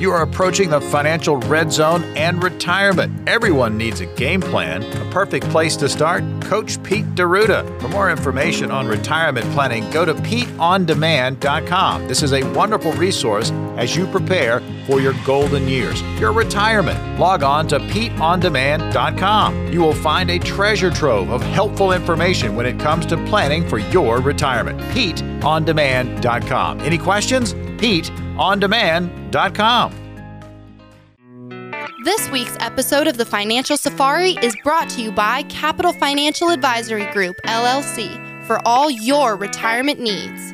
You are approaching the financial red zone and retirement. Everyone needs a game plan. A perfect place to start? Coach Pete D'Arruda. For more information on retirement planning, go to PeteOnDemand.com. This is a wonderful resource as you prepare for your golden years, your retirement. Log on to PeteOnDemand.com. You will find a treasure trove of helpful information when it comes to planning for your retirement. PeteOnDemand.com. Any questions? PeteOnDemand.com. This week's episode of the Financial Safari is brought to you by Capital Financial Advisory Group, LLC, for all your retirement needs.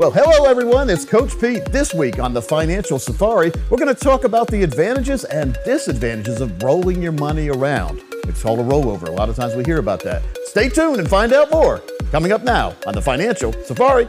Well, hello everyone. It's Coach Pete. This week on the Financial Safari, we're going to talk about the advantages and disadvantages of rolling your money around. It's called a rollover. A lot of times we hear about that. Stay tuned and find out more. Coming up now on the Financial Safari.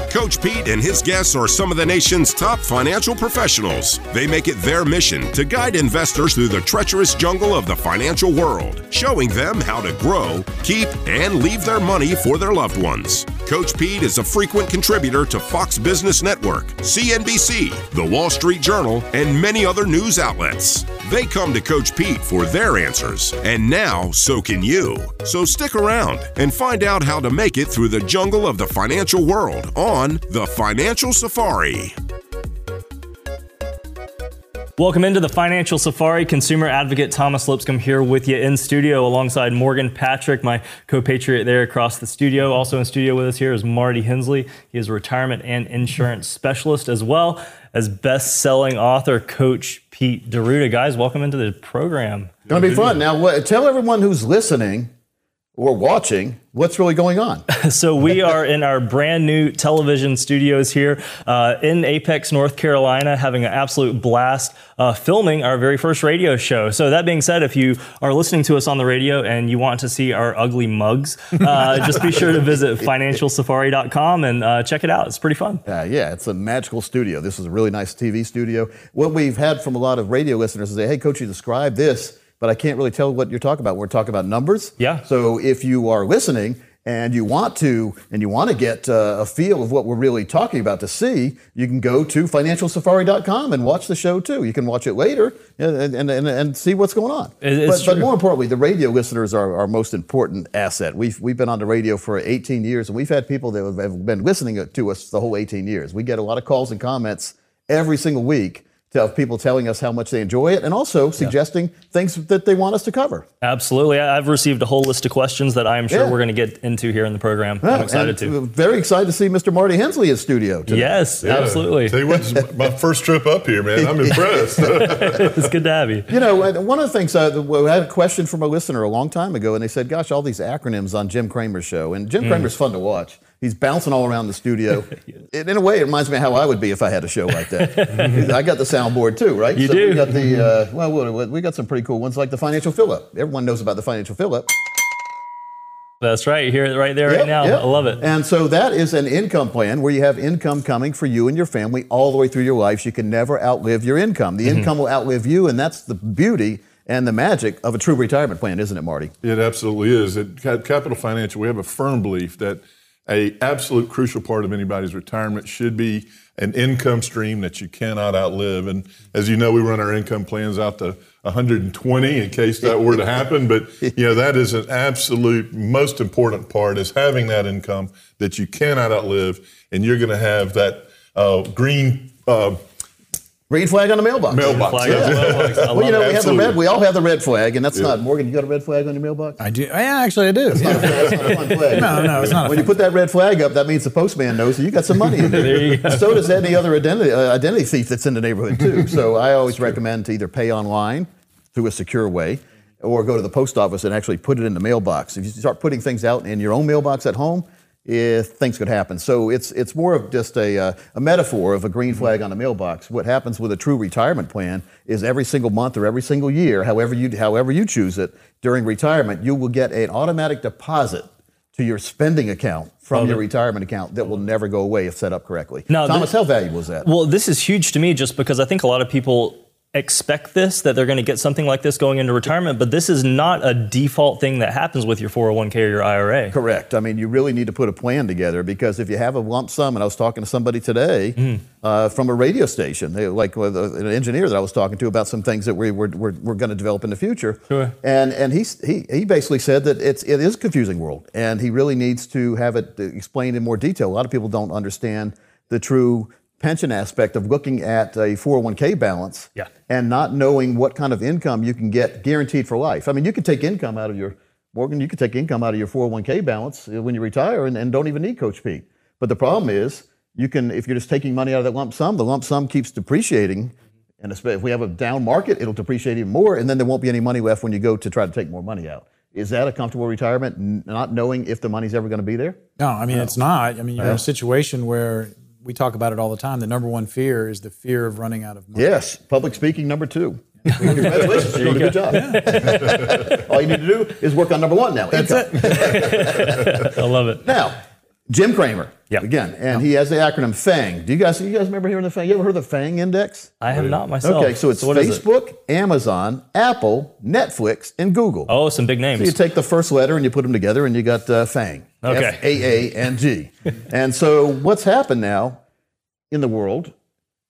Coach Pete and his guests are some of the nation's top financial professionals. They make it their mission to guide investors through the treacherous jungle of the financial world, showing them how to grow, keep, and leave their money for their loved ones. Coach Pete is a frequent contributor to Fox Business Network, CNBC, The Wall Street Journal, and many other news outlets. They come to Coach Pete for their answers, and now so can you. So stick around and find out how to make it through the jungle of the financial world on The Financial Safari. Welcome into the Financial Safari. Consumer advocate Thomas Lipscomb here with you in studio alongside Morgan Patrick, my co-patriot there across the studio. Also in studio with us here is Marty Hensley. He is a retirement and insurance specialist as well as best-selling author Coach Pete D'Arruda. Guys, welcome into the program. Going to be fun. Now, what, tell everyone who's listening or watching what's really going on. so we are in our brand new television studios here uh, in Apex, North Carolina, having an absolute blast uh, filming our very first radio show. So that being said, if you are listening to us on the radio and you want to see our ugly mugs, uh, just be sure to visit financialsafari.com and uh, check it out. It's pretty fun. Uh, yeah, it's a magical studio. This is a really nice TV studio. What we've had from a lot of radio listeners is say, "Hey, coach, you describe this." But I can't really tell what you're talking about. We're talking about numbers. Yeah. So if you are listening and you want to and you want to get uh, a feel of what we're really talking about to see, you can go to financialsafari.com and watch the show too. You can watch it later and, and, and, and see what's going on. But, but, more importantly, the radio listeners are our most important asset. We've, we've been on the radio for 18 years and we've had people that have been listening to us the whole 18 years. We get a lot of calls and comments every single week of people telling us how much they enjoy it and also suggesting yeah. things that they want us to cover. Absolutely. I've received a whole list of questions that I'm sure yeah. we're going to get into here in the program. Yeah, I'm excited to. Very excited to see Mr. Marty Hensley in studio today. Yes, absolutely. Tell you what, my first trip up here, man. I'm impressed. it's good to have you. You know, one of the things, uh, we had a question from a listener a long time ago, and they said, gosh, all these acronyms on Jim Cramer's show. And Jim mm. Cramer's fun to watch. He's bouncing all around the studio. in, in a way, it reminds me of how I would be if I had a show like that. I got the soundboard too, right? You so do. We got the uh, well, we got some pretty cool ones like the financial fill up. Everyone knows about the financial fill up. That's right. You hear it right there, yep, right now. Yep. I love it. And so that is an income plan where you have income coming for you and your family all the way through your life. So you can never outlive your income. The mm-hmm. income will outlive you, and that's the beauty and the magic of a true retirement plan, isn't it, Marty? It absolutely is. At Capital Financial, we have a firm belief that a absolute crucial part of anybody's retirement should be an income stream that you cannot outlive. And as you know, we run our income plans out to 120 in case that were to happen. But you know that is an absolute most important part is having that income that you cannot outlive, and you're going to have that uh, green. Uh, Green flag on the mailbox. Mailbox. Flag yeah. mailbox. well, you know, we have the red. We all have the red flag, and that's yeah. not Morgan. You got a red flag on your mailbox? I do. Yeah, actually, I do. That's, not, a, that's not a fun flag. no, no, it's not. When you put that red flag up, that means the postman knows that you got some money in there. there you go. So does any other identity uh, identity thief that's in the neighborhood too. So I always recommend to either pay online through a secure way or go to the post office and actually put it in the mailbox. If you start putting things out in your own mailbox at home, if things could happen. So it's it's more of just a, uh, a metaphor of a green flag on a mailbox. What happens with a true retirement plan is every single month or every single year, however you however you choose it, during retirement, you will get an automatic deposit to your spending account from your retirement account that will never go away if set up correctly. Now, Thomas, thi- how valuable is that? Well, this is huge to me just because I think a lot of people expect this that they're going to get something like this going into retirement, but this is not a default thing that happens with your 401k or your IRA. Correct. I mean, you really need to put a plan together because if you have a lump sum, and I was talking to somebody today Hmm. uh, from a radio station, they, like with an engineer that I was talking to about some things that we, we're, we're, we're going to develop in the future. Sure. And, and he, he, he basically said that it's, it is a confusing world, and he really needs to have it explained in more detail. A lot of people don't understand the true pension aspect of looking at a 401k balance Yeah. and not knowing what kind of income you can get guaranteed for life. I mean, you could take income out of your Morgan, you could take income out of your 401k balance uh, when you retire and, and don't even need Coach Pete. But the problem is, you can if you're just taking money out of that lump sum, the lump sum keeps depreciating. And if we have a down market, it'll depreciate even more, and then there won't be any money left when you go to try to take more money out. Is that a comfortable retirement, n- not knowing if the money's ever going to be there? No, I mean it's not. I mean you're in a situation where we talk about it all the time. The number one fear is the fear of running out of money. Yes, public speaking number two. Congratulations, you're doing a good job. All you need to do is work on number one now. That's it. I love it. Now, Jim Cramer. Yep. Again, and he has the acronym FANG. Do you guys you guys remember hearing the FANG? You ever heard of the FANG index? I have not myself. Okay, so it's what is it? Facebook, Amazon, Apple, Netflix, and Google. Oh, some big names. So you take the first letter and you put them together, and you got uh, FANG. Okay. F A A N G. and so what's happened now in the world?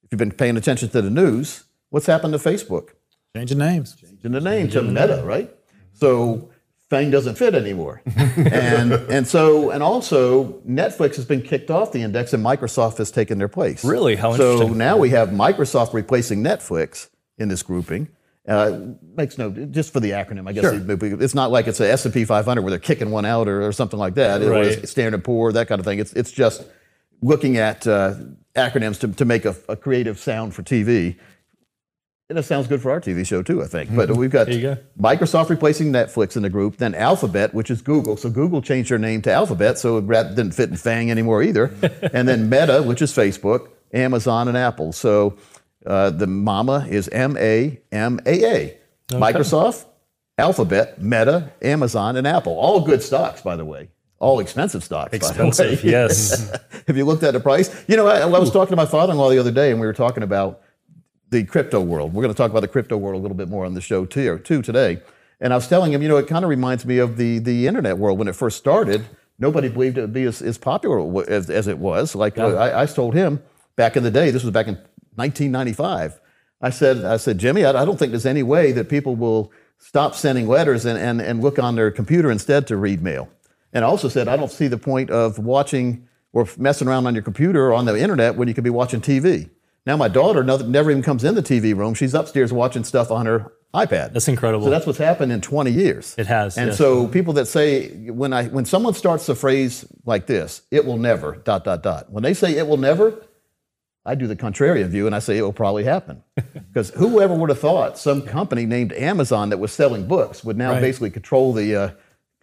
If you've been paying attention to the news, what's happened to Facebook? Changing names. Changing the name to Meta, right? So Fang doesn't fit anymore, and and so and also Netflix has been kicked off the index, and Microsoft has taken their place. Really? How so now we have Microsoft replacing Netflix in this grouping. Uh, makes no just for the acronym, I guess it- it's not like it's a S and P 500 where they're kicking one out or, or something like that. It Right. was Standard Poor, that kind of thing. It's it's just looking at uh, acronyms to, to make a, a creative sound for TV. And it sounds good for our TV show too, I think. But we've got go. Microsoft replacing Netflix in the group, then Alphabet, which is Google. So Google changed their name to Alphabet, so it didn't fit in Fang anymore either. and then Meta, which is Facebook, Amazon, and Apple. So uh, the mama is M A M A A. Microsoft, Alphabet, Meta, Amazon, and Apple. All good stocks, by the way. All expensive stocks, by the way. Expensive, yes. Have you looked at the price? You know, I, I was talking to my father-in-law the other day, and we were talking about the crypto world. We're going to talk about the crypto world a little bit more on the show too, too today. And I was telling him, you know, it kind of reminds me of the the internet world when it first started. Nobody believed it would be as, as popular as, as it was. Like uh, I, I told him back in the day, this was back in 1995. I said, I said, Jimmy, I, I don't think there's any way that people will stop sending letters and, and, and look on their computer instead to read mail. And I also said, I don't see the point of watching or messing around on your computer or on the internet when you could be watching TV. Now, my daughter never even comes in the TV room. She's upstairs watching stuff on her iPad. That's incredible. So that's what's happened in 20 years. It has, And yes. so people that say when I when someone starts a phrase like this, it will never dot dot dot. When they say it will never, I do the contrarian view and I say it will probably happen. Because whoever would have thought some company named Amazon that was selling books would now Right. basically control the uh,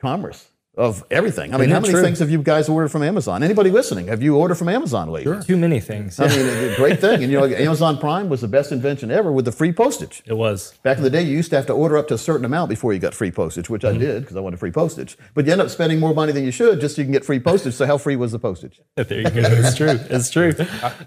commerce of everything. I mean, Isn't how many true? things have you guys ordered from Amazon? Anybody listening? Have you ordered from Amazon lately? Too many things. I mean, a great thing. And you know, Amazon Prime was the best invention ever with the free postage. It was. Back in the day, you used to have to order up to a certain amount before you got free postage, which I mm-hmm. did because I wanted free postage. But you end up spending more money than you should just so you can get free postage. So how free was the postage? There you go. It's true. It's true.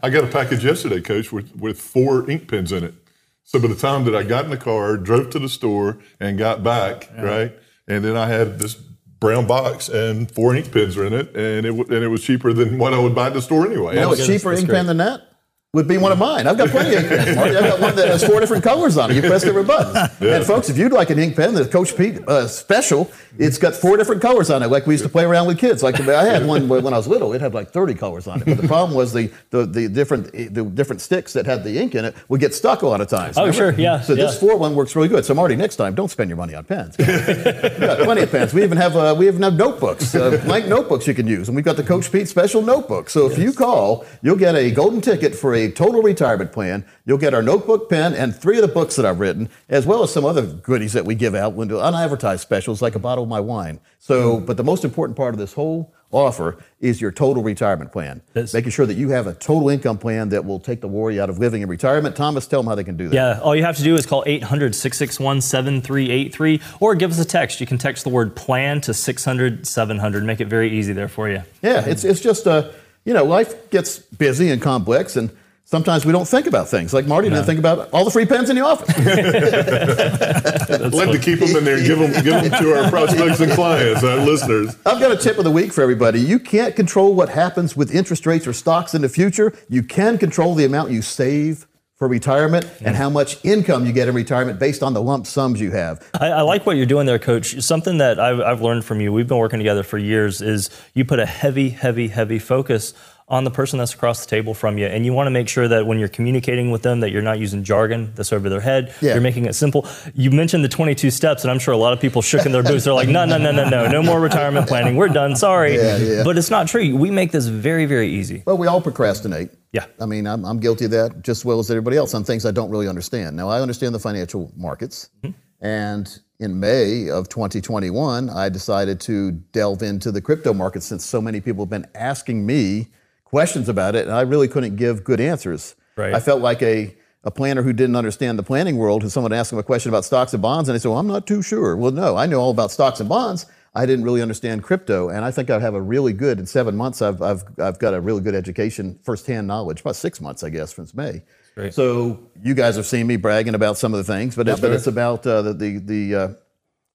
I got a package yesterday, Coach, with, with four ink pens in it. So by the time that I got in the car, drove to the store, and got back, right, and then I had this brown box and four ink pens are in it, and it w- and it was cheaper than what I would buy at the store anyway. You know, And a it's- cheaper ink pen than that would be one of mine. I've got plenty of ink pens. Marty. I've got one that has four different colors on it. You press different buttons. And folks, if you'd like an ink pen, the Coach Pete uh, special, it's got four different colors on it, like we used to play around with kids. Like I had one when I was little; it had like 30 colors on it. But the problem was the the, the different the different sticks that had the ink in it would get stuck a lot of times. Oh, remember? sure, yeah, So this four one works really good. So Marty, next time, don't spend your money on pens. We've got plenty of pens. We even have uh, we even have notebooks, uh, blank notebooks you can use, and we've got the Coach Pete special notebook. So if you call, you'll get a golden ticket for a a total retirement plan. You'll get our notebook, pen, and three of the books that I've written, as well as some other goodies that we give out when do unadvertised specials, like a bottle of my wine. So, but the most important part of this whole offer is your total retirement plan. That's- Making sure that you have a total income plan that will take the worry out of living in retirement. Thomas, tell them how they can do that. Yeah, all you have to do is call 800 661 7383 or give us a text. You can text the word plan to 600 700. Make it very easy there for you. Yeah, it's, it's just, uh, you know, life gets busy and complex, and sometimes we don't think about things. Like Marty didn't think about all the free pens in the office. I'd like to keep them in there and give them, give them to our prospects and clients, uh, listeners. I've got a tip of the week for everybody. You can't control what happens with interest rates or stocks in the future. You can control the amount you save for retirement and how much income you get in retirement based on the lump sums you have. I, I like what you're doing there, Coach. Something that I've, I've learned from you, we've been working together for years, is you put a heavy, heavy, heavy focus on the person that's across the table from you. And you want to make sure that when you're communicating with them that you're not using jargon that's over their head. Yeah. You're making it simple. You mentioned the 22 steps, and I'm sure a lot of people shook in their boots. They're like, no, no, no, no, no, no more retirement planning. We're done. Sorry. Yeah, yeah. But it's not true. We make this very, very easy. Well, we all procrastinate. Yeah. I mean, I'm, I'm guilty of that just as well as everybody else on things I don't really understand. Now, I understand the financial markets. Mm-hmm. And in May of 2021, I decided to delve into the crypto market since so many people have been asking me questions about it, and I really couldn't give good answers. Right. I felt like a, a planner who didn't understand the planning world, who someone asked him a question about stocks and bonds, and they said, well, I'm not too sure. Well, no, I know all about stocks and bonds. I didn't really understand crypto, and I think I have a really good, in seven months, I've, I've, I've got a really good education, firsthand knowledge, about six months, I guess, since May. Great. So you guys have seen me bragging about some of the things, but, it, but it's about uh, the, the, the, uh,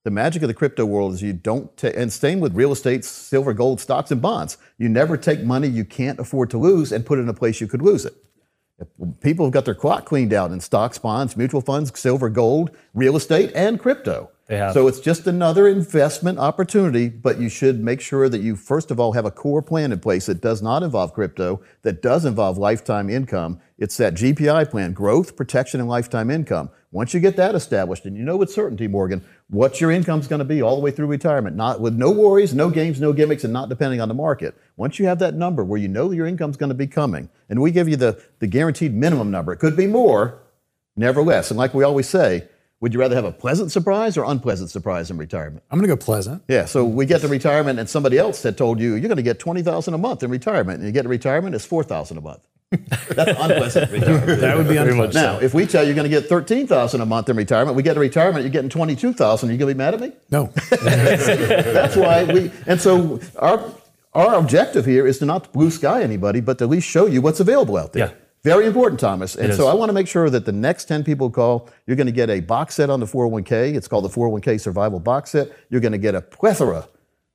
the magic of the crypto world is you don't take, and same with real estate, silver, gold, stocks, and bonds. You never take money you can't afford to lose and put it in a place you could lose it. People have got their clock cleaned out in stocks, bonds, mutual funds, silver, gold, real estate, and crypto. So it's just another investment opportunity, but you should make sure that you, first of all, have a core plan in place that does not involve crypto, that does involve lifetime income. It's that GPI plan, growth, protection, and lifetime income. Once you get that established, and you know with certainty, Morgan, what your income's going to be all the way through retirement, not with no worries, no games, no gimmicks, and not depending on the market. Once you have that number where you know your income's going to be coming, and we give you the, the guaranteed minimum number, it could be more, never less. And like we always say, would you rather have a pleasant surprise or unpleasant surprise in retirement? I'm going to go pleasant. Yeah, so we get to retirement, and somebody else had told you you're going to get twenty thousand a month in retirement, and you get to retirement, it's four thousand a month. That's unpleasant retirement. That would be unpleasant. Now, if we tell you you're going to get thirteen thousand a month in retirement, we get to retirement, you're getting twenty-two thousand. You going to be mad at me? No. That's why we. And so our our objective here is to not blue sky anybody, but to at least show you what's available out there. Yeah. Very important, Thomas. And so. I want to make sure that the next 10 people call, you're going to get a box set on the 401k. It's called the 401k Survival Box Set. You're going to get a plethora,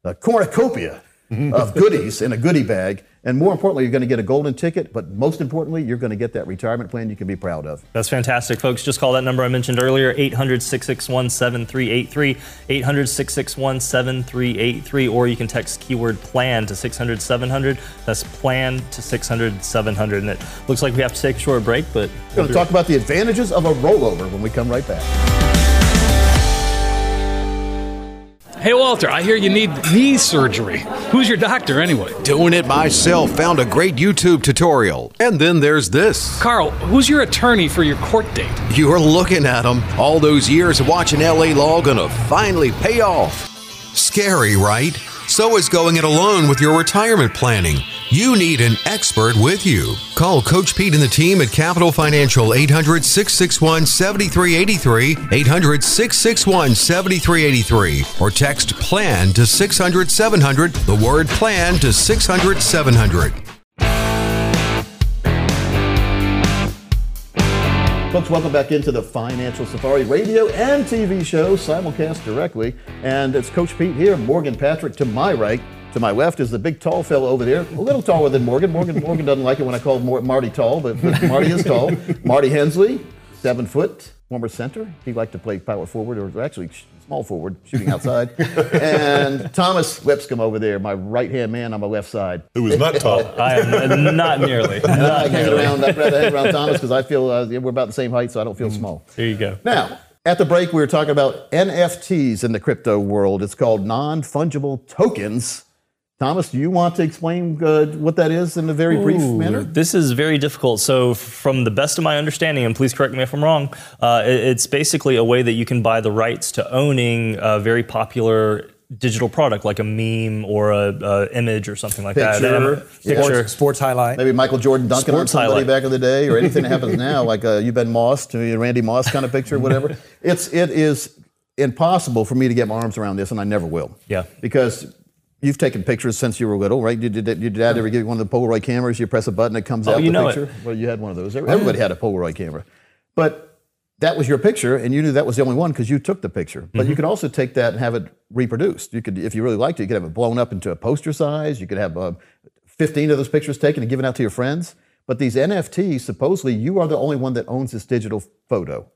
a cornucopia Mm-hmm. of goodies in a goodie bag. And more importantly, you're going to get a golden ticket. But most importantly, you're going to get that retirement plan you can be proud of. That's fantastic, folks. Just call that number I mentioned earlier, 800 661 7383, 800 661 7383, or you can text keyword plan to 600 700. That's plan to 600 700. And it looks like we have to take a short break, but We're going to talk about the advantages of a rollover when we come right back. Hey, Walter, I hear you need knee surgery. Who's your doctor anyway? Doing it myself, found a great YouTube tutorial. And then there's this. Carl, who's your attorney for your court date? You're looking at him. All those years of watching LA Law gonna finally pay off. Scary, right? So is going it alone with your retirement planning. You need an expert with you. Call Coach Pete and the team at Capital Financial 800 661 7383, 800 661 7383, or text PLAN to 600 700, the word PLAN to 600 700. Folks, welcome back into the Financial Safari radio and TV show, simulcast directly. And it's Coach Pete here, Morgan Patrick to my right. To my left is the big tall fellow over there, a little taller than Morgan. Morgan Morgan doesn't like it when I call Marty tall, but, but Marty is tall. Marty Hensley, seven foot, former center. He liked to play power forward, or actually small forward, shooting outside. and Thomas Lipscomb over there, my right hand man on my left side. Who was not tall. I am not nearly. And I hang around, I'd rather hang around Thomas because I feel uh, we're about the same height, so I don't feel small. There you go. Now, at the break, we were talking about NFTs in the crypto world. It's called non fungible tokens. Thomas, do you want to explain uh, what that is in a very brief Ooh, manner? This is very difficult. So, from the best of my understanding, and please correct me if I'm wrong, uh, it- it's basically a way that you can buy the rights to owning a very popular digital product, like a meme or a, a image or something like Picture. that. Yeah. Picture. Sports, sports highlight. Maybe Michael Jordan dunking on somebody highlight. back in the day, or anything that happens now, like uh, you've been Moss to Randy Moss kind of picture, whatever. It's it is impossible for me to get my arms around this, and I never will. Yeah. because you've taken pictures since you were little, right? Did, did, your dad ever give you one of the Polaroid cameras? You press a button, it comes Oh, out you the know it. picture. Well, you had one of those. Everybody had a Polaroid camera, but that was your picture, and you knew that was the only one because you took the picture. But Mm-hmm. you could also take that and have it reproduced. You could, if you really liked it, you could have it blown up into a poster size. You could have uh, 15 of those pictures taken and given out to your friends. But these NFTs, supposedly, you are the only one that owns this digital photo.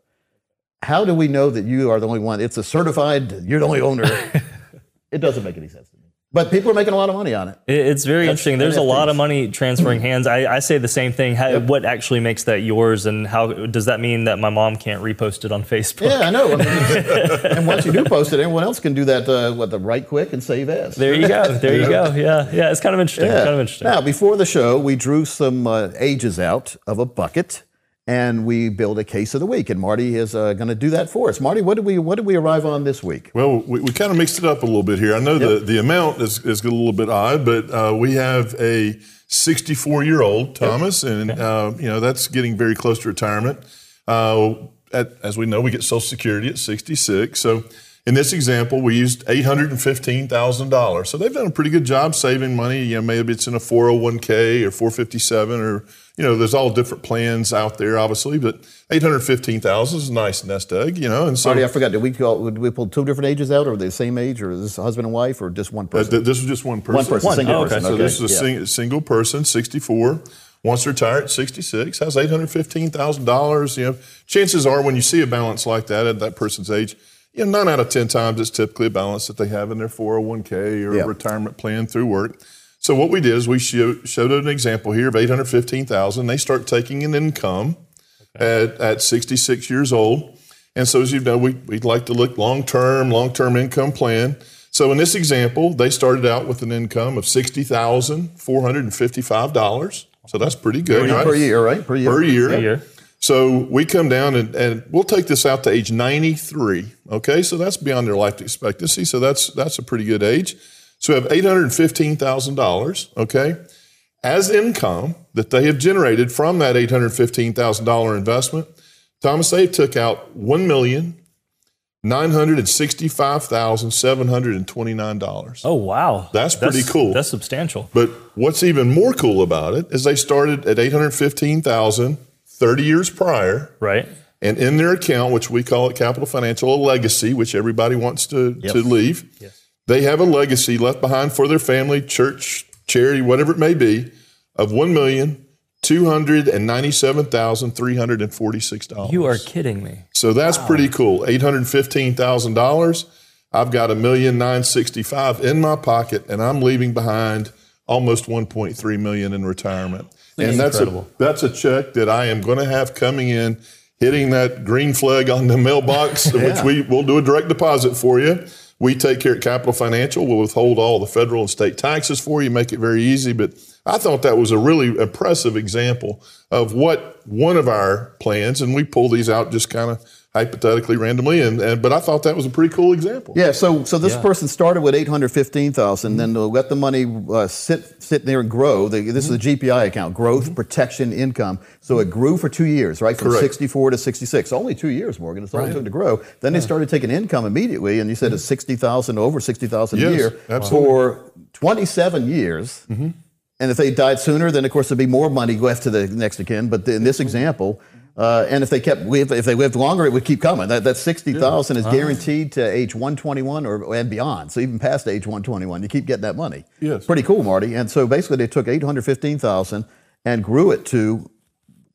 How do we know that you are the only one? It's a certified, you're the only owner. it doesn't make any sense to me. But people are making a lot of money on it. It- It's very That's interesting. There's a lot of money transferring hands. I, I say the same thing. How, What actually makes that yours, and how does that mean that my mom can't repost it on Facebook? Yeah, I know. I mean, and once you do post it, everyone else can do that. Uh, what the right click and save as. There you go. There you go. Yeah, yeah. It's kind of interesting. Yeah. Kind of interesting. Now, before the show, we drew some uh, ages out of a bucket, and we build a case of the week. And Marty is uh, going to do that for us. Marty, what did we what did we arrive on this week? Well, we, we kind of mixed it up a little bit here. I know the, the amount is, is a little bit odd, but uh, we have a 64 year old Thomas, and uh, you know that's getting very close to retirement. Uh, at, as we know, we get Social Security at 66. So in this example, we used $815,000. So they've done a pretty good job saving money. You know, maybe it's in a 401k or 457 or you know, there's all different plans out there, obviously, but 815,000 is a nice nest egg, you know, and so. Marty, I forgot. Did we call, did we pull two different ages out, or are they the same age, or is this husband and wife, or just one Uh, person? th- this was just one person. One person, single Oh, okay. person. So okay. this is a yeah. sing- single person, 64, wants to retire at 66, has $815,000. You know, chances are when you see a balance like that at that person's age, you know, nine out of 10 times it's typically a balance that they have in their 401k or a retirement plan through work. So what we did is we show, showed an example here of 815,000. They start taking an income at, at 66 years old. And so, as you know, we, we'd like to look long term, long term income plan. So, in this example, they started out with an income of $60,455. So, that's pretty good, right? per year, right? Per year. Per year. Per year. So, we come down and, and we'll take this out to age 93. Okay. So, that's beyond their life expectancy. So, that's, that's a pretty good age. So, we have $815,000. Okay. As income that they have generated from that $815,000 investment, Thomas, they took out one million nine hundred and sixty-five thousand seven hundred and twenty-nine dollars. Oh wow, That's pretty cool. That's substantial. But what's even more cool about it is they started at eight hundred fifteen thousand 30 years prior, Right. and in their account, which we call it Capital Financial, a legacy, which everybody wants to, to leave. They have a legacy left behind for their family, church, charity, whatever it may be, of one million two hundred and ninety-seven thousand three hundred and forty-six dollars. You are kidding me. So that's pretty cool. Eight hundred fifteen thousand dollars. I've got a million nine sixty-five in my pocket, and I'm leaving behind almost one point three million in retirement. And that's incredible. a that's a check that I am going to have coming in, hitting that green flag on the mailbox, which we will do a direct deposit for you. We take care at Capital Financial. We'll withhold all the federal and state taxes for you, make it very easy. But I thought that was a really impressive example of what one of our plans, and we pull these out just kind of hypothetically randomly, and, and but I thought that was a pretty cool example. Yeah, so so this person started with eight hundred fifteen thousand, then they'll let the money uh, sit sit there and grow. The, this is a mm-hmm. GPI account, growth mm-hmm. protection income. So it grew for two years, right, from Correct. sixty four to sixty six. Only two years, Morgan. It's all it took to grow. Then they started taking income immediately, and you said it's mm-hmm. sixty thousand over sixty thousand a Yes, year absolutely. for twenty seven years. And if they died sooner, then of course there'd be more money left to the next of kin. But in this example, uh, and if they kept if if they lived longer, it would keep coming. That that sixty thousand is guaranteed to age one twenty one or and beyond. So even past age one twenty one, you keep getting that money. Yes. pretty cool, Marty. And so basically, they took eight hundred fifteen thousand and grew it to,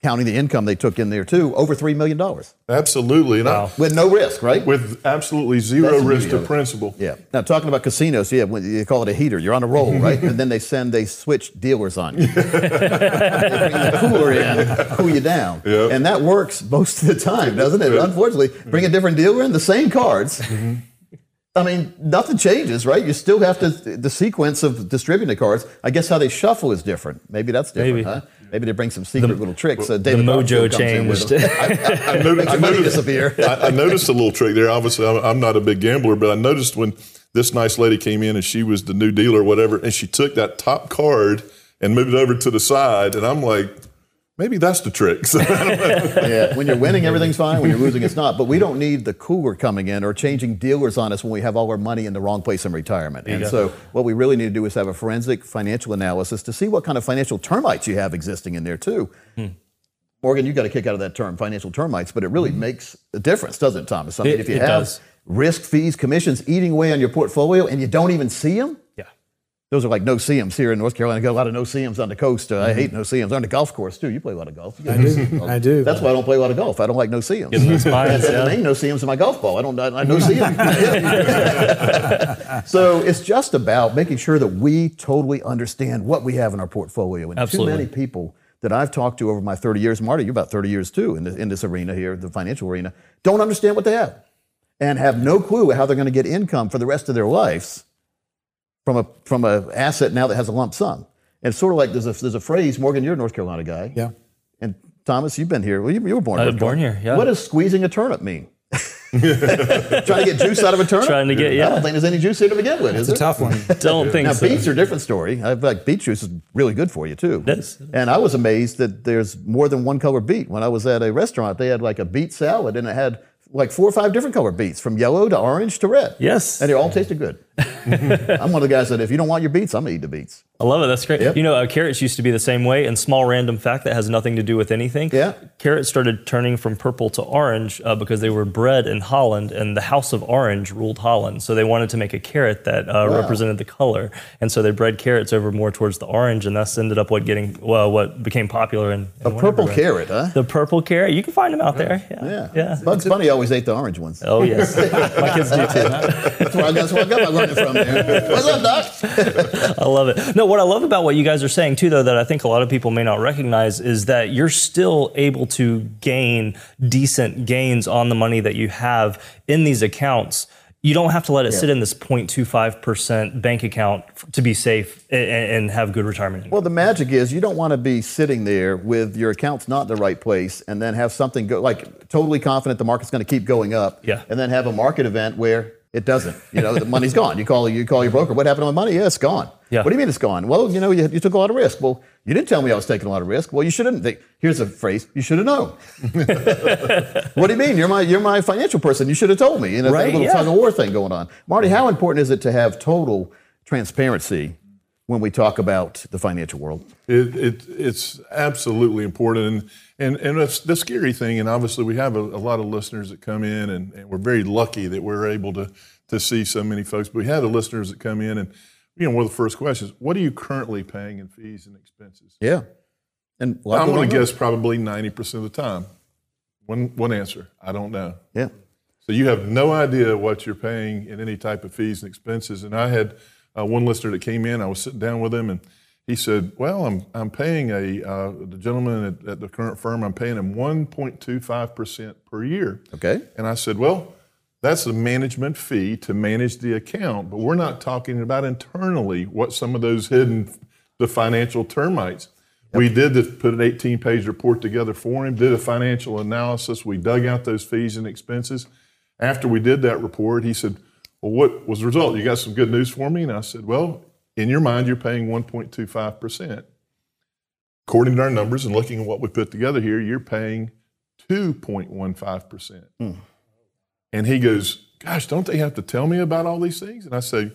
counting the income they took in there too, over three million dollars Absolutely, and I, with no risk, right? with absolutely zero That's risk to of principal. Yeah. Now talking about casinos, yeah, when you call it a heater, you're on a roll, right? and then they send they switch dealers on you. they bring the cooler in, cool you down, Yep. and that works most of the time, doesn't it? Unfortunately, bring a different dealer in, the same cards. Mm-hmm. I mean, nothing changes, right? You still have to the sequence of distributing the cards. I guess how they shuffle is different. Maybe that's different, Maybe. huh? Maybe they bring some secret little tricks. Uh, the mojo in changed. I, I noticed, I noticed- disappear. I, I noticed a little trick there. Obviously, I'm, I'm not a big gambler, but I noticed when this nice lady came in and she was the new dealer or whatever, and she took that top card and moved it over to the side, and I'm like, maybe that's the trick. So, I don't know. yeah, when you're winning, everything's fine. When you're losing, it's not. But we don't need the cougar coming in or changing dealers on us when we have all our money in the wrong place in retirement. And so, what we really need to do is have a forensic financial analysis to see what kind of financial termites you have existing in there too. Hmm. Morgan, you got a kick out of that term, financial termites, but it really hmm. makes a difference, doesn't it, Thomas? I mean, It- if you have does. risk, fees, commissions eating away on your portfolio and you don't even see them, Yeah. Those are like no-see-ums here in North Carolina. Got a lot of no-see-ums on the coast. Uh, I hate no seams on the golf course too. You play a lot of golf. I do. seams. I do. That's why I don't play a lot of golf. I don't like no seams. Getting those spines, There ain't no seams in my golf ball. I don't. I, I no seams. so it's just about making sure that we totally understand what we have in our portfolio. And Absolutely. too many people that I've talked to over my 30 years, Marty, you're about 30 years too in, the, in this arena here, the financial arena, don't understand what they have and have no clue how they're going to get income for the rest of their lives from a from a asset now that has a lump sum. And it's sort of like there's a there's a phrase. Morgan, you're a North Carolina guy. Yeah. And Thomas, you've been here. Well, you, you were born. I was born here, yeah. What does squeezing a turnip mean? Trying to get juice out of a turnip. Trying to get- yeah. I don't think there's any juice here to begin with. Is It's a tough one. Don't think Now so. beets are a different story. I feel like beet juice is really good for you too. It is. And I was amazed that there's more than one color beet. When I was at a restaurant, they had like a beet salad and it had like four or five different color beets, from yellow to orange to red. Yes. And they all tasted good. I'm one of the guys that if you don't want your beets, I'm gonna eat the beets. I love it. That's great. Yep. You know, uh, carrots used to be the same way. And small random fact that has nothing to do with anything. Yeah. Carrots started turning from purple to orange uh, because they were bred in Holland, and the House of Orange ruled Holland. So they wanted to make a carrot that uh, represented the color, and so they bred carrots over more towards the orange, and thus ended up what getting well, what became popular in, in A purple carrot, huh? The purple carrot. You can find them out there. Yeah. Yeah. Yeah. Bugs Bunny always ate the orange ones. Oh yes, my kids do too. That's where I, that's where I got my from there. What's up, Doc? I love it. No, what I love about what you guys are saying too, though, that I think a lot of people may not recognize is that you're still able to gain decent gains on the money that you have in these accounts. You don't have to let it sit in this 0.25% bank account to be safe and, and have good retirement. income. Well, the magic is you don't want to be sitting there with your accounts not in the right place and then have something go like totally confident the market's going to keep going up. Yeah. And then have a market event where it doesn't. You know, the money's gone. You call you call your broker. What happened to my money? Yeah, it's gone. Yeah. What do you mean it's gone? Well, you know, you, you took a lot of risk. Well, you didn't tell me I was taking a lot of risk. Well, you shouldn't. They, here's a phrase: you should have known. what do you mean? You're my you're my financial person. You should have told me. You know, Right, a little yeah. tug of war thing going on. Marty, how important is it to have total transparency when we talk about the financial world? It, it, it's absolutely important. And, and, and it's the scary thing, and obviously we have a, a lot of listeners that come in, and, and we're very lucky that we're able to, to see so many folks. But we have the listeners that come in, and you know, one of the first questions, what are you currently paying in fees and expenses? Yeah. And I'm going to guess probably 90% of the time. One, one answer, I don't know. don't know. Yeah. So you have no idea what you're paying in any type of fees and expenses. And I had uh, one listener that came in. I was sitting down with him, and he said, "Well, I'm I'm paying a uh, the gentleman at, at the current firm. I'm paying him 1.25 percent per year." Okay. And I said, "Well, that's a management fee to manage the account, but we're not talking about internally what some of those hidden the financial termites." We did the, put an 18 page report together for him, did a financial analysis. We dug out those fees and expenses. After we did that report, he said, Well, what was the result? You got some good news for me? And I said, Well, in your mind, you're paying 1.25%. According to our numbers and looking at what we put together here, you're paying 2.15%. Hmm. And he goes, Gosh, don't they have to tell me about all these things? And I say,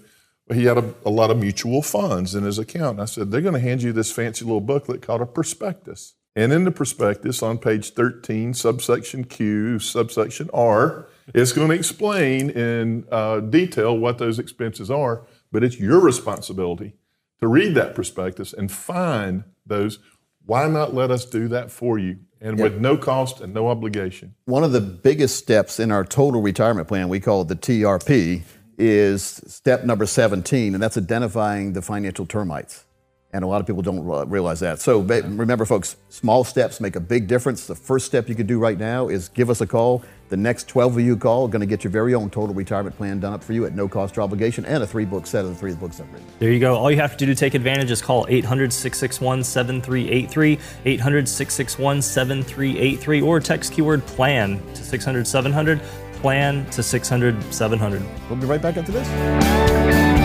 well, he had a, a lot of mutual funds in his account. And I said, they're going to hand you this fancy little booklet called a prospectus. And in the prospectus on page 13, subsection Q, subsection R, it's going to explain in uh, detail what those expenses are, but it's your responsibility to read that prospectus and find those. Why not let us do that for you? And with no cost and no obligation. One of the biggest steps in our total retirement plan, we call it the TRP, is step number 17, and that's identifying the financial termites. And a lot of people don't realize that. So remember, folks, small steps make a big difference. The first step you could do right now is give us a call. The next 12 of you call are going to get your very own total retirement plan done up for you at no cost or obligation and a three book set of the three books I've written. There you go. All you have to do to take advantage is call 800 661 7383, 800 661 7383, or text keyword plan to 600 700, plan to 600 700. We'll be right back after this.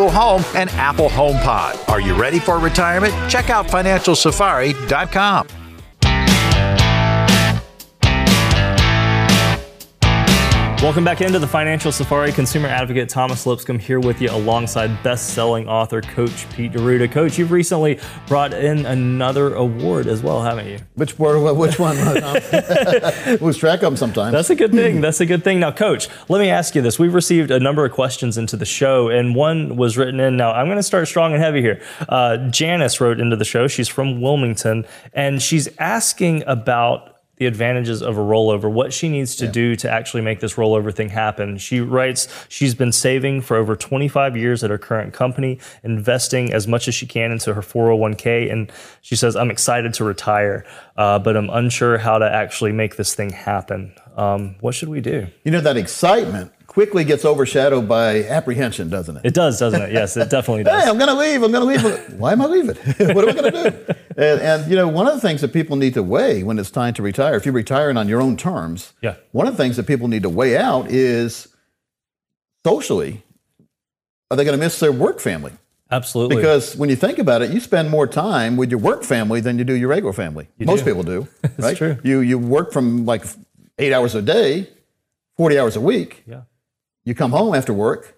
Home, and Apple HomePod. Are you ready for retirement? Check out financialsafari.com. Welcome back into the Financial Safari. Consumer advocate Thomas Lipscomb here with you alongside best-selling author Coach Pete D'Arruda. Coach, you've recently brought in another award as well, haven't you? Which word? Which one? Lose track of them sometimes. That's a good thing. That's a good thing. Now, Coach, let me ask you this. We've received a number of questions into the show, and one was written in. Now, I'm going to start strong and heavy here. Uh, Janice wrote into the show. She's from Wilmington, and she's asking about the advantages of a rollover, what she needs to do to actually make this rollover thing happen. She writes she's been saving for over 25 years at her current company, investing as much as she can into her 401k. And she says, I'm excited to retire, uh, but I'm unsure how to actually make this thing happen. Um, what should we do? You know, that excitement quickly gets overshadowed by apprehension, doesn't it? It does, doesn't it? Yes, it definitely does. hey, I'm going to leave. I'm going to leave. Why am I leaving? what am I going to do? And, and, you know, one of the things that people need to weigh when it's time to retire, if you're retiring on your own terms, Yeah. one of the things that people need to weigh out is socially, are they going to miss their work family? Absolutely. Because when you think about it, you spend more time with your work family than you do your regular family. Most do. people do, It's right? true. You you work from like eight hours a day, forty hours a week. Yeah. You come home after work.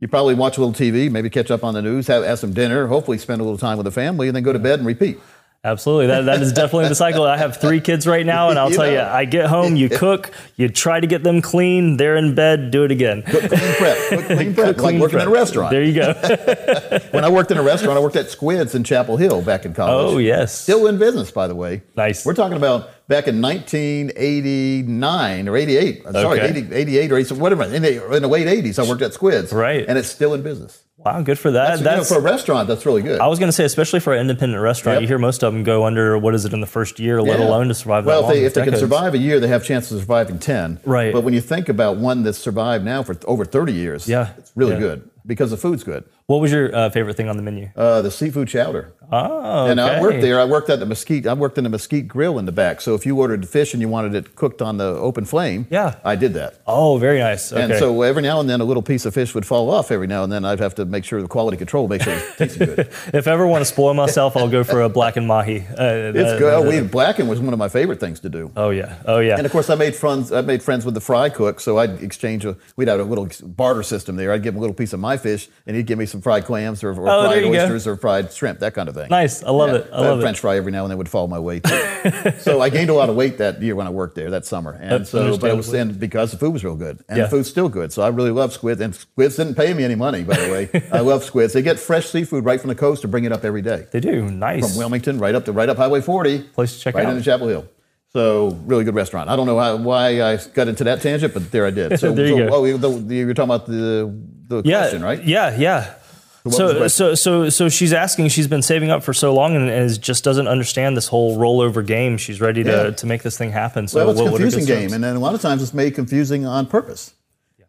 You probably watch a little TV, maybe catch up on the news, have, have some dinner, hopefully spend a little time with the family, and then go to bed and repeat. Absolutely. That, that is definitely the cycle. I have three kids right now, and I'll You tell you. I get home, you cook, you try to get them clean, they're in bed, do it again. Clean prep, Cook, clean prep, like Clean working in a restaurant. There you go. when I worked in a restaurant, I worked at Squids in Chapel Hill back in college. Oh, yes. Still in business, by the way. Nice. We're talking about back in 1989 or 88. I'm Sorry, Okay. 80, 88 or 80, whatever. In the, in the late 80s, I worked at Squids. Right. And it's still in business. Wow, good for that. That's, you know, for a restaurant, that's really good. I was going to say, especially for an independent restaurant, Yep. you hear most of them go under, what is it, in the first year, let Yeah. alone to survive well, if they, if they can survive a year, they have chances of surviving 10. Right. But when you think about one that's survived now for over 30 years, Yeah. it's really Yeah. good because the food's good. What was your uh, favorite thing on the menu? Uh, the seafood chowder. Oh, And I worked there. I worked at the mesquite. I worked in the mesquite grill in the back. So if you ordered fish and you wanted it cooked on the open flame, Yeah. I did that. Oh, very nice. Okay. And so every now and then a little piece of fish would fall off. Every now and then I'd have to make sure the quality control, make sure it tasted good. if I ever want to spoil myself, I'll go for a black and mahi. Uh, It's that- good. That- we blackened was one of my favorite things to do. oh yeah. Oh yeah. And of course, I made friends. I made friends with the fry cook, so I'd exchange. A, we'd have a little barter system there. I'd give him a little piece of my fish, and he'd give me some fried clams or, or Oh, fried you go. oysters or fried shrimp, that kind of thing. Nice. I love Yeah. it. I love it. French fry every now and then would fall my way. So I gained a lot of weight that year when I worked there that summer, and That's so but it was and because the food was real good, and Yeah. the food's still good. So I really love squid, and squids didn't pay me any money, by the way. I love squids. They get fresh seafood right from the coast to bring it up every day They do. Nice. from Wilmington right up to right up Highway 40. Place to check right out. into Chapel Hill. So really good restaurant. I don't know how, why I got into that tangent, but there I did. So, There you so go. oh, you- the, the, you're talking about the the yeah, question, right? Yeah, yeah. What was the So, so, so, so she's asking. She's been saving up for so long and, and is- just doesn't understand this whole rollover game. She's ready to, Yeah. to make this thing happen. So, Well, it's a confusing game, and then a lot of times it's made confusing on purpose.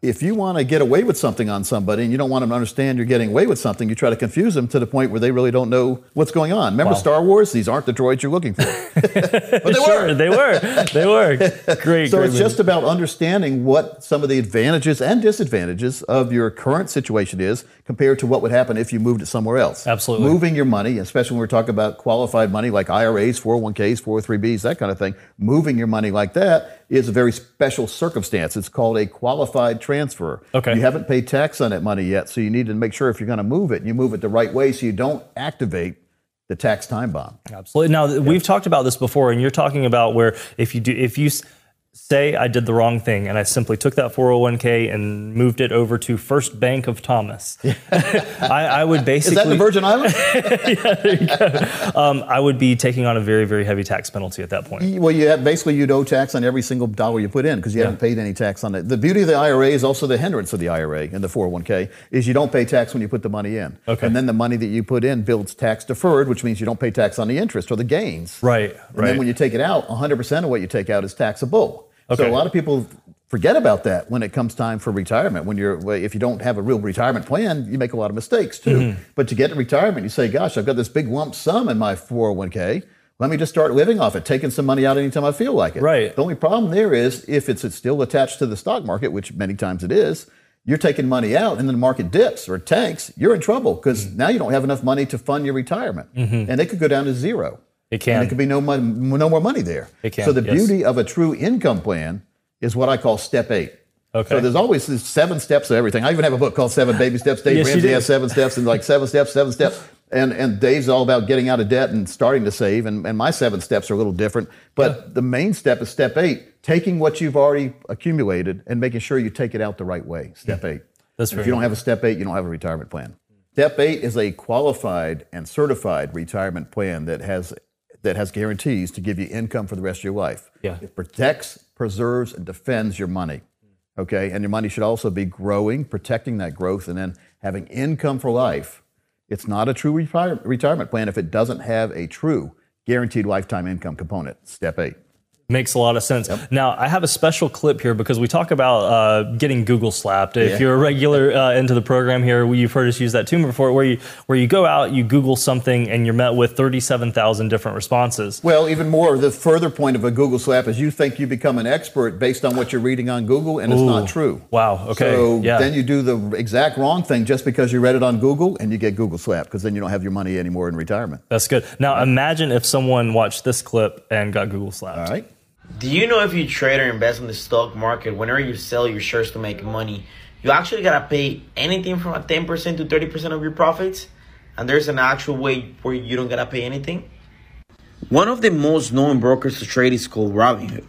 If you want to get away with something on somebody and you don't want them to understand you're getting away with something, you try to confuse them to the point where they really don't know what's going on. Remember Wow. Star Wars? These aren't the droids you're looking for. but they sure, were. they were, they were great. So great it's movie. just about understanding what some of the advantages and disadvantages of your current situation is compared to what would happen if you moved it somewhere else. Absolutely. Moving your money, especially when we're talking about qualified money like IRAs, 401ks, 403bs, that kind of thing, moving your money like that is a very special circumstance. It's called a qualified transfer. Okay. You haven't paid tax on that money yet, so you need to make sure if you're going to move it, you move it the right way so you don't activate the tax time bomb. Absolutely. Now we've talked about this before, and you're talking about where if you do if you s- say I did the wrong thing and I simply took that 401k and moved it over to First Bank of Thomas, I, I would basically. Is that the Virgin Islands? um, I would be taking on a very very heavy tax penalty at that point. Well, you have, basically you'd owe tax on every single dollar you put in because you haven't paid any tax on it. The beauty of the IRA is also the hindrance of the IRA and the 401k is you don't pay tax when you put the money in. Okay. And then the money that you put in builds tax deferred, which means you don't pay tax on the interest or the gains. Right. And Right. then when you take it out, 100% of what you take out is taxable. So a lot of people forget about that when it comes time for retirement. When you're, if you don't have a real retirement plan, you make a lot of mistakes too. Mm-hmm. But to get to retirement, you say, "Gosh, I've got this big lump sum in my 401k. Let me just start living off it, taking some money out anytime I feel like it." Right. The only problem there is if it's, it's still attached to the stock market, which many times it is. You're taking money out, and then the market dips or tanks. You're in trouble because Mm-hmm. now you don't have enough money to fund your retirement, and it could go down to zero. It can. And it could be no no more money there. It can, So the yes. beauty of a true income plan is what I call step eight. Okay. So there's always these seven steps of everything. I even have a book called Seven Baby Steps. Dave Yes, Ramsey has seven steps and like seven steps, seven steps. And and Dave's all about getting out of debt and starting to save. And, and my seven steps are a little different. But the main step is step eight, taking what you've already accumulated and making sure you take it out the right way. Step eight. That's right. if you don't have a step eight, you don't have a retirement plan. Step eight is a qualified and certified retirement plan that has that has guarantees to give you income for the rest of your life. Yeah. It protects, preserves, and defends your money. Okay, and your money should also be growing, protecting that growth, and then having income for life. It's not a true retire- retirement plan if it doesn't have a true guaranteed lifetime income component. Step eight. Makes a lot of sense. Now, I have a special clip here because we talk about uh, getting Google slapped. If Yeah. you're a regular uh, into the program here, you've heard us use that term before, where you where you go out, you Google something, and you're met with 37,000 different responses. Well, even more, the further point of a Google slap is you think you become an expert based on what you're reading on Google, and it's not true. Wow. Okay. So yeah. then you do the exact wrong thing just because you read it on Google, and you get Google slapped because then you don't have your money anymore in retirement. That's good. Now, imagine if someone watched this clip and got Google slapped. All right. Do you know if you trade or invest in the stock market, whenever you sell your shares to make money, you actually gotta pay anything from a 10% to 30% of your profits? And there's an actual way where you don't gotta pay anything? One of the most known brokers to trade is called Robinhood,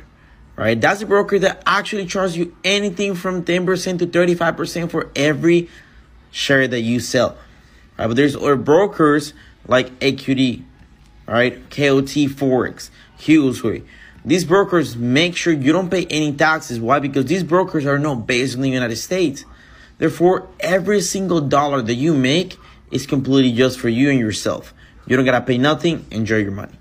right? That's the broker that actually charges you anything from 10% to 35% for every share that you sell. Right? But there's other brokers like AQD, right, KOT Forex, Hughley. These brokers make sure you don't pay any taxes. Why? Because these brokers are not based in the United States. Therefore, every single dollar that you make is completely just for you and yourself. You don't gotta pay nothing. Enjoy your money.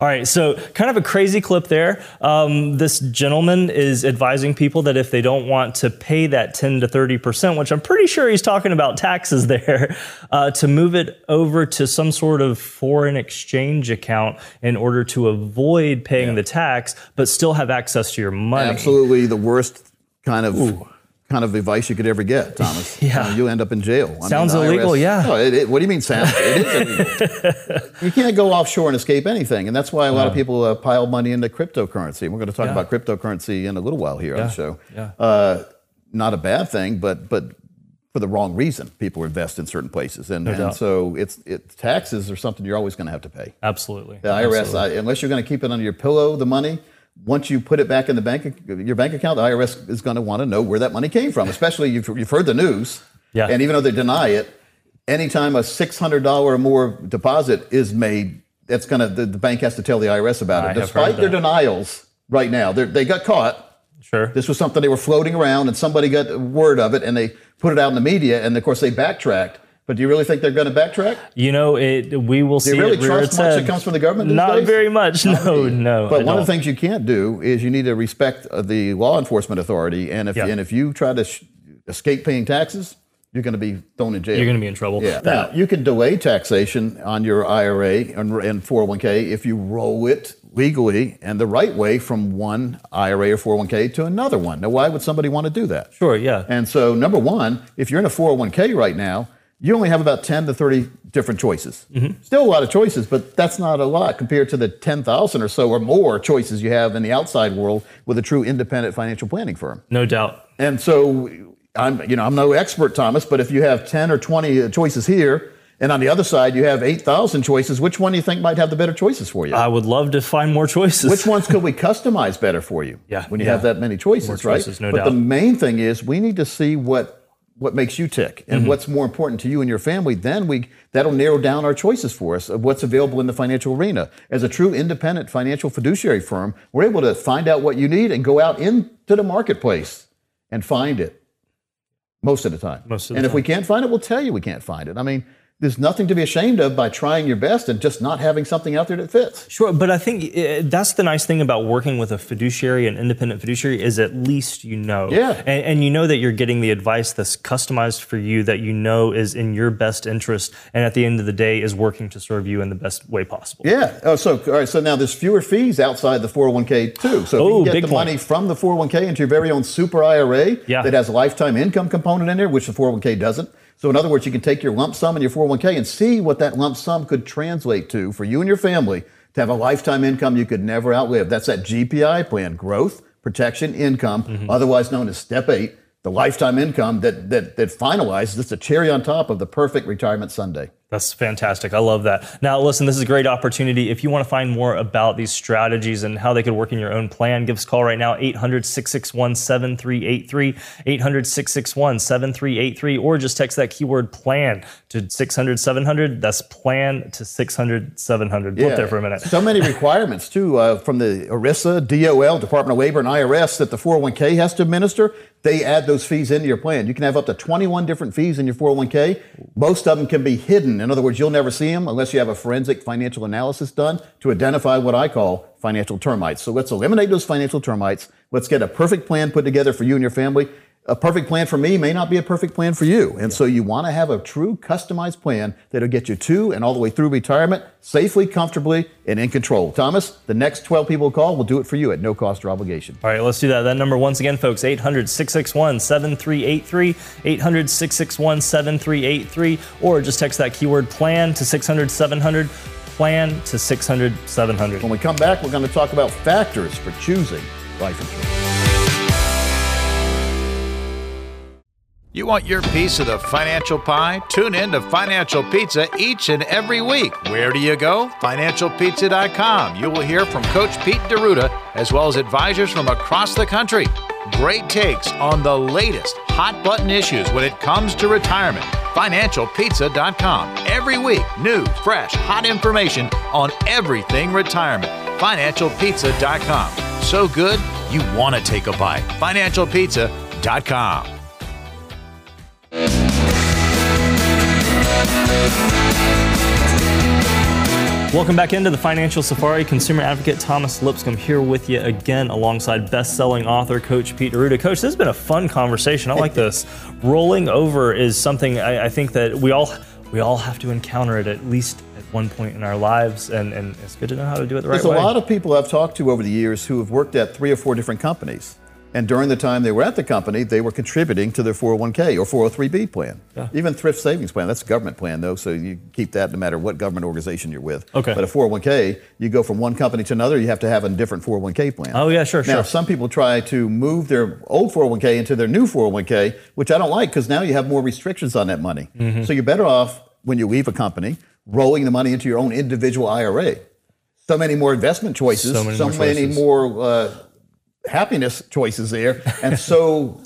All right, so kind of a crazy clip there. Um, this gentleman is advising people that if they don't want to pay that 10 to 30%, which I'm pretty sure he's talking about taxes there, uh, to move it over to some sort of foreign exchange account in order to avoid paying the tax, but still have access to your money. Absolutely the worst kind of kind of advice you could ever get, Thomas. Yeah. Uh, you end up in jail. I Sounds the illegal, yeah. No, it, it- what do you mean sounds? It is illegal. you can't go offshore and escape anything, and that's why a lot of people uh, pile money into cryptocurrency. We're going to talk Yeah. about cryptocurrency in a little while here on the show. yeah. Uh, not a bad thing, but but for the wrong reason, people invest in certain places, and, and so it's it, taxes are something you're always going to have to pay. Absolutely. The IRS, Absolutely. I, unless you're going to keep it under your pillow, the money. Once you put it back in the bank, your bank account, the IRS is going to want to know where that money came from. Especially you've, you've heard the news, Yeah. and even though they deny it, anytime a six hundred dollar or more deposit is made, that's going to the, the bank has to tell the IRS about it. have Despite their denials right now, they're- they got caught. Sure. This was something they were floating around, and somebody got word of it, and they put it out in the media, and of course they backtracked. But do you really think they're going to backtrack? You know, it. We will Do see. you really it trust much that comes from the government? Not days? very much. No, no. But one of the things you can't do is you need to respect uh, the law enforcement authority, and if Yeah. and if you try to sh- escape paying taxes, you're going to be thrown in jail. You're going to be in trouble. Yeah. Now you can delay taxation on your IRA and, and 401k if you roll it legally and the right way from one IRA or 401k to another one. Now, why would somebody want to do that? Sure. Yeah. And so, number one, if you're in a 401k right now, you only have about 10 to 30 different choices. Mm-hmm. Still a lot of choices, but that's not a lot compared to the 10,000 or so or more choices you have in the outside world with a true independent financial planning firm. No doubt. And so, I'm, you know, I'm no expert, Thomas, but if you have 10 or 20 choices here, and on the other side, you have 8,000 choices. Which one do you think might have the better choices for you? I would love to find more choices. Which ones could we customize better for you? Yeah, When you yeah. have that many choices, More right? no but doubt. the main thing is we need to see what what makes you tick and Mhm. what's more important to you and your family. Then we that'll narrow down our choices for us of what's available in the financial arena. As a true independent financial fiduciary firm, we're able to find out what you need and go out into the marketplace and find it most of the time. Most of the and if we can't find it, we'll tell you we can't find it. I mean, there's nothing to be ashamed of by trying your best and just not having something out there that fits. Sure, but I think uh, that's the nice thing about working with a fiduciary, an independent fiduciary, is at least you know. Yeah. And, and you know that you're getting the advice that's customized for you, that you know is in your best interest, and at the end of the day is working to serve you in the best way possible. Yeah. Oh, so all right. So now there's fewer fees outside the 401k too. So if Oh, you get the point. money from the 401k into your very own super IRA Yeah. that has a lifetime income component in there, which the 401k doesn't. So in other words, you can take your lump sum in your 401k and see what that lump sum could translate to for you and your family to have a lifetime income you could never outlive. That's that GPI plan, growth, protection, income, Mm-hmm. otherwise known as step eight, the lifetime income that that that finalizes. It's a cherry on top of the perfect retirement sundae. That's fantastic. I love that. Now, listen, this is a great opportunity. If you want to find more about these strategies and how they could work in your own plan, give us a call right now, 800 661 7383, 800 661 7383, or just text that keyword plan to 600 700. That's plan to 600 700. Flip there for a minute. So many requirements too uh, from the ERISA, DOL, Department of Labor, and IRS that the 401k has to administer. They add those fees into your plan. You can have up to 21 different fees in your 401k. Most of them can be hidden. In other words, you'll never see them unless you have a forensic financial analysis done to identify what I call financial termites. So let's eliminate those financial termites. Let's get a perfect plan put together for you and your family. A perfect plan for me may not be a perfect plan for you. And so you want to have a true customized plan that'll get you to and all the way through retirement safely, comfortably, and in control. Thomas, the next 12 people call will do it for you at no cost or obligation. All right, let's do that. That number, once again, folks, 800 661 7383, 800 661 7383, or just text that keyword plan to 600 700, plan to 600 700. When we come back, we're going to talk about factors for choosing life insurance. You want your piece of the financial pie? Tune in to Financial Pizza each and every week. Where do you go? FinancialPizza.com. You will hear from Coach Pete D'Arruda as well as advisors from across the country. Great takes on the latest hot button issues when it comes to retirement. FinancialPizza.com. Every week, new, fresh, hot information on everything retirement. FinancialPizza.com. So good, you want to take a bite. FinancialPizza.com. Welcome back into the Financial Safari. Consumer advocate Thomas Lipscomb here with you again, alongside best-selling author Coach Pete D'Arruda. Coach, this has been a fun conversation. I like this. Rolling over is something I, I think that we all we all have to encounter it at least at one point in our lives, and, and it's good to know how to do it the right There's way. a lot of people I've talked to over the years who have worked at three or four different companies. And during the time they were at the company, they were contributing to their 401k or 403b plan. Yeah. Even thrift savings plan, that's a government plan though, so you keep that no matter what government organization you're with. Okay. But a 401k, you go from one company to another, you have to have a different 401k plan. Oh, yeah, sure, Now, sure. some people try to move their old 401k into their new 401k, which I don't like because now you have more restrictions on that money. Mhm. So you're better off when you leave a company rolling the money into your own individual IRA. So many more investment choices, So many more choices. more, uh, happiness choices there, and so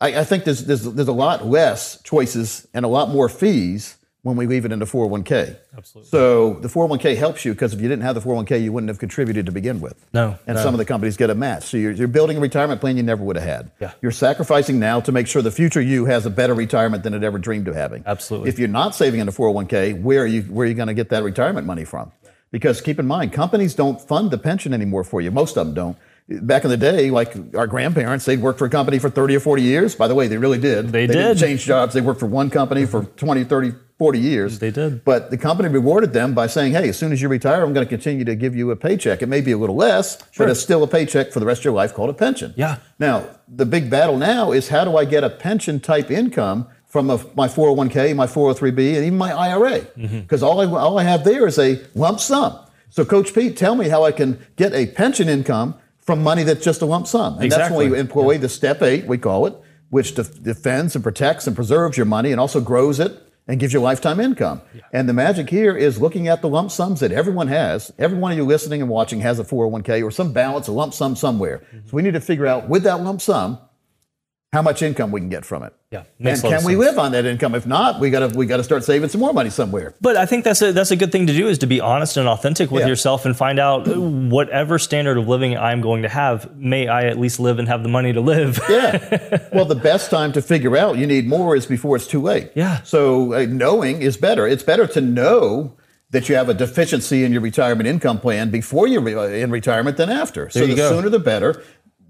I, I think there's, there's there's a lot less choices and a lot more fees when we leave it in the 401k. Absolutely. So the 401k helps you because if you didn't have the 401k, you wouldn't have contributed to begin with. No, And no. some of the companies get a match. So you're, you're building a retirement plan you never would have had. Yeah. You're sacrificing now to make sure the future you has a better retirement than it ever dreamed of having. Absolutely. If you're not saving in the 401k, where are you where are you going to get that retirement money from? Because keep in mind, companies don't fund the pension anymore for you. Most of them don't. Back in the day, like our grandparents, they'd worked for a company for 30 or 40 years. By the way, they really did. They didn't did. change jobs. They worked for one company for 20, 30, 40 years. They did. But the company rewarded them by saying, hey, as soon as you retire, I'm going to continue to give you a paycheck. It may be a little less, Sure. but it's still a paycheck for the rest of your life called a pension. Yeah. Now, the big battle now is how do I get a pension type income from a, my 401k, my 403b, and even my IRA? Mm-hmm. Because all, I, all I have there is a lump sum. So, Coach Pete, tell me how I can get a pension income from money that's just a lump sum. And that's when Exactly. we employ the step eight, we call it. which def- defends and protects and preserves your money and also grows it and gives you lifetime income. And the magic here is looking at the lump sums that everyone has. Every one of you listening and watching has a 401k or some balance, a lump sum somewhere. Mm-hmm. So we need to figure out with that lump sum how much income we can get from it. Yeah, And can we live on that income? If not, we gotta we gotta start saving some more money somewhere. But I think that's a that's a good thing to do is to be honest and authentic with Yeah. yourself and find out uh, whatever standard of living I'm going to have, may I at least live and have the money to live. Yeah. well, the best time to figure out you need more is before it's too late. Yeah. So uh, knowing is better. It's better to know that you have a deficiency in your retirement income plan before you're re- in retirement than after. so There you the go. sooner the better.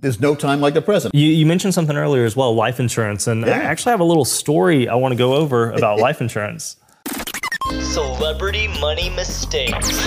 There's no time like the present. You, you mentioned something earlier as well, life insurance, and I actually have a little story I want to go over about life insurance. Celebrity money mistakes.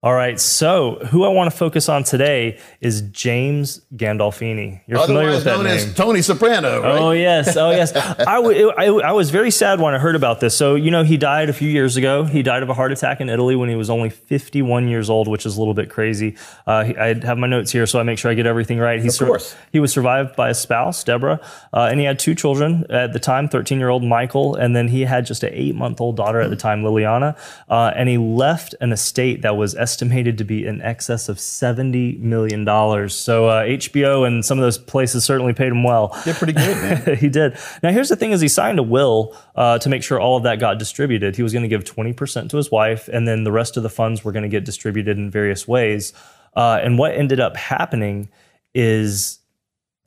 All right, so who I want to focus on today is James Gandolfini. You're familiar with that known name. as Tony Soprano, right? Oh yes, oh yes. I, w- I, I was very sad when I heard about this. So you know, he died a few years ago. He died of a heart attack in Italy when he was only 51 years old, which is a little bit crazy. Uh, he- I have my notes here, so I make sure I get everything right. He Of course. he was survived by his spouse Deborah, uh, and he had two children at the time: 13-year-old Michael, and then he had just an eight-month-old daughter at the time, Liliana. Uh, and he left an estate that was estimated to be in excess of 70 million dollars. So uh, HBO and some of those places certainly paid him well. Did pretty good, man. he did. Now, here's the thing: is he signed a will uh, to make sure all of that got distributed. He was going to give 20% to his wife, and then the rest of the funds were going to get distributed in various ways. Uh, and what ended up happening is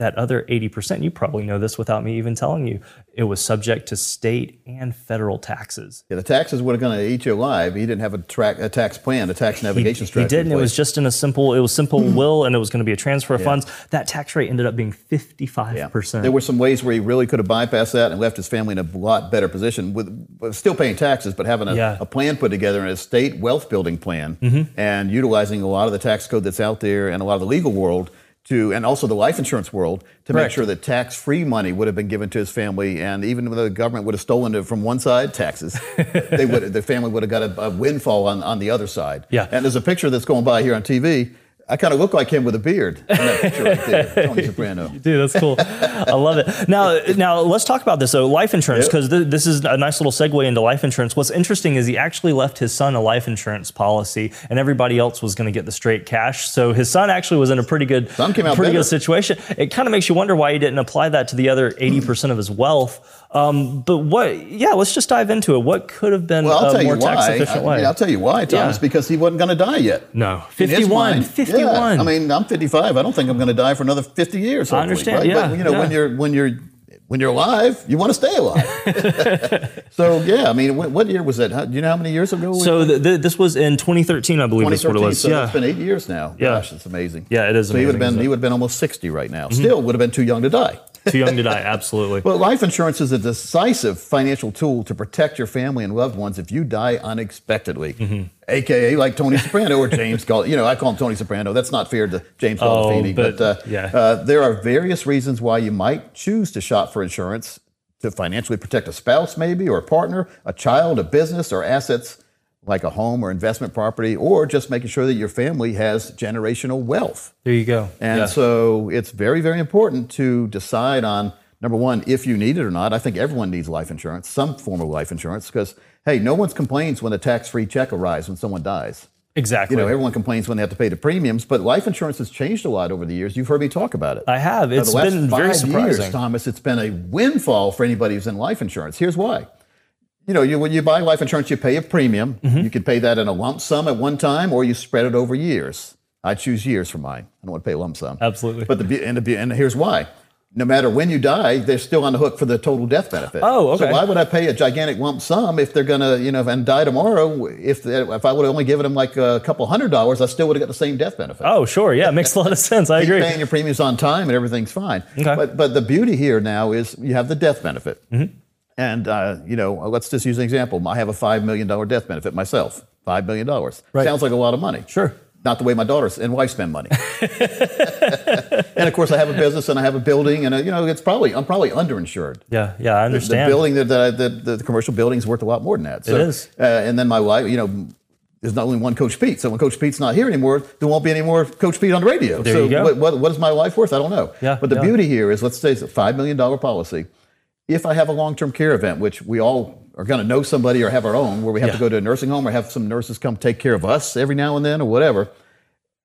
that other 80%, you probably know this without me even telling you, it was subject to state and federal taxes. Yeah, the taxes were going to eat you alive. He didn't have a, track, a tax plan, a tax navigation He strategy. He did, and in it was just in a simple, it was simple will, and it was going to be a transfer of Yeah. funds. That tax rate ended up being 55%. There were some ways where he really could have bypassed that and left his family in a lot better position with, with still paying taxes, but having a, Yeah. a plan put together, an estate wealth building plan, Mhm. and utilizing a lot of the tax code that's out there and a lot of the legal world to, and also the life insurance world to make sure that tax free money would have been given to his family. And even though the government would have stolen it from one side, taxes, they would, the family would have got a, a windfall on, on the other side. Yeah. And there's a picture that's going by here on TV. I kind of look like him with a beard in that picture right there, Tony Soprano. Dude, that's cool. I love it. Now, now let's talk about this. So, life insurance, Yep. because th- this is a nice little segue into life insurance. What's interesting is he actually left his son a life insurance policy, and everybody else was going to get the straight cash. So his son actually was in a pretty good, Son came out pretty better. good situation. It kind of makes you wonder why he didn't apply that to the other eighty percent of his wealth. Um, but what? Yeah, let's just dive into it. What could have been Well, I'll a tell more you why. tax efficient I way? mean, I'll tell you why, Thomas, Yeah. because he wasn't going to die yet. no, In his 51, mind, 51. I mean, I'm 55. I don't think I'm going to die for another 50 years. I understand, right? yeah, But you know, when you're when you're when you're alive, you want to stay alive. so yeah, I mean, what, year was that? How, do you know how many years ago? so th- th- this was in 2013, I believe. Is what it was. So yeah. it's been eight years now. Yeah. Gosh, it's amazing. Yeah, it is So he would have been he would have been almost 60 right now. Mm-hmm. Still would have been too young to die. Too young to die. Absolutely. Well, life insurance is a decisive financial tool to protect your family and loved ones if you die unexpectedly, Mm-hmm. aka like Tony Soprano or James. Gal- you know, I call him Tony Soprano. That's not fair to James Oh, but, but, uh, yeah. uh, there are various reasons why you might choose to shop for insurance to financially protect a spouse, maybe, or a partner, a child, a business, or assets like a home or investment property, or just making sure that your family has generational wealth. There you go. And Yeah. so it's very, very important to decide on number one, if you need it or not. I think everyone needs life insurance, some form of life insurance, because hey, no one complains when a tax-free check arrives when someone dies. exactly. You know, everyone complains when they have to pay the premiums, but life insurance has changed a lot over the years. You've heard me talk about it. I have. It's been five very surprising. Years, Thomas, it's been a windfall for anybody who's in life insurance. Here's why. You know, you, when you buy life insurance, you pay a premium. Mm-hmm. You can pay that in a lump sum at one time, or you spread it over years. I choose years for mine. I don't want to pay a lump sum. Absolutely. But the and, the and here's why. No matter when you die, they're still on the hook for the total death benefit. Oh, okay. So why would I pay a gigantic lump sum if they're gonna, you know, and die tomorrow? If if I would have only given them like a couple hundred dollars, I still would have got the same death benefit Oh, sure. Yeah, it makes a lot of sense. I keep agree. paying your premiums on time and everything's fine. Okay. But but the beauty here now is you have the death benefit. Mm-hmm. And uh, you know, let's just use an example. I have a five million dollar death benefit myself. Five million dollars Right. sounds like a lot of money. Sure. Not the way my daughters and wife spend money. and of course, I have a business and I have a building, and uh, you know, it's probably I'm probably underinsured. Yeah, yeah, I The- understand. The building that the, the, the commercial building is worth a lot more than that. So, It is. Uh, and then my wife, you know, there's not only one Coach Pete. So when Coach Pete's not here anymore, there won't be any more Coach Pete on the radio. There so you go. What, what, what is my life worth? I don't know. Yeah, but the yeah. beauty here is, let's say it's a $5 million policy. If I have a long-term care event, which we all are going to know somebody or have our own, where we have Yeah. to go to a nursing home or have some nurses come take care of us every now and then or whatever,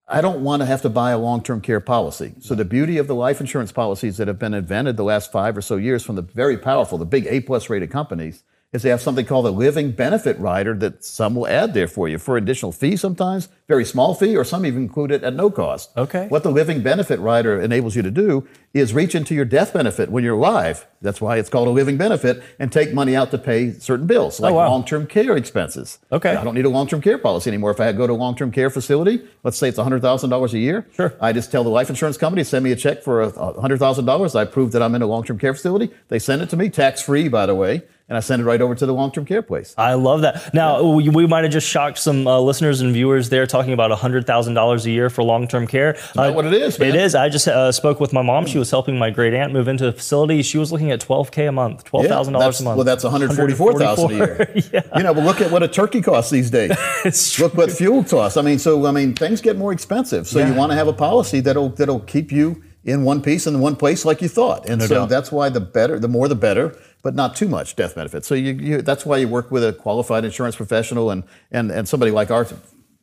I don't want to have to buy a long-term care policy. So the beauty of the life insurance policies that have been invented the last five or so years from the very powerful, the big A-plus rated companies, is they have something called a living benefit rider that some will add there for you for additional fee sometimes, very small fee, or some even include it at no cost. Okay. What the living benefit rider enables you to do is reach into your death benefit when you're alive. That's why it's called a living benefit and take money out to pay certain bills oh, like Oh, wow. long-term care expenses. Okay. I don't need a long-term care policy anymore. If I go to a long-term care facility, let's say it's $100,000 a year. Sure. I just tell the life insurance company, send me a check for a- a $100,000. I prove that I'm in a long-term care facility. They send it to me, tax-free, by the way, and I send it right over to the long-term care place. I love that. Now, we, we might have just shocked some uh, listeners and viewers there talking about $100,000 a year for long term care. That what it is, man? It is. I just uh, spoke with my mom. She was helping my great aunt move into a facility. She was looking at 12K a month, $12,000 that's- a month. Well, that's 144,000 a year. yeah. You know, but look at what a turkey costs these days. look what fuel costs. I mean, so I mean, things get more expensive. So you want to have a policy that'll that'll keep you in one piece in one place like you thought. And No so doubt. that's why the better, the more the better, but not too much death benefit. So you, you that's why you work with a qualified insurance professional and and and somebody like our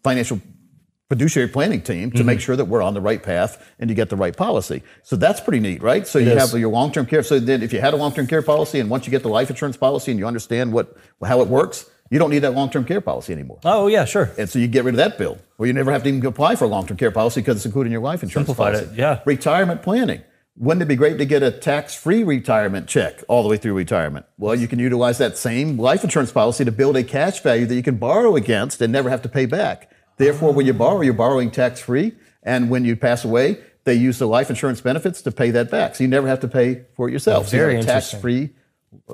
financial fiduciary planning team to Mm-hmm. make sure that we're on the right path and you get the right policy. So that's pretty neat, right? So It you is. have your long-term care. So then if you had a long-term care policy and once you get the life insurance policy and you understand what how it works, you don't need that long-term care policy anymore. oh, yeah, sure. And so you get rid of that bill, or you never have to even apply for a long-term care policy because it's included in your life insurance Simplified policy. it, yeah. Retirement planning. Wouldn't it be great to get a tax-free retirement check all the way through retirement? Well, you can utilize that same life insurance policy to build a cash value that you can borrow against and never have to pay back. Therefore, when you borrow, you're borrowing tax-free, and when you pass away, they use the life insurance benefits to pay that back. So you never have to pay for it yourself. So you Very have a interesting. tax-free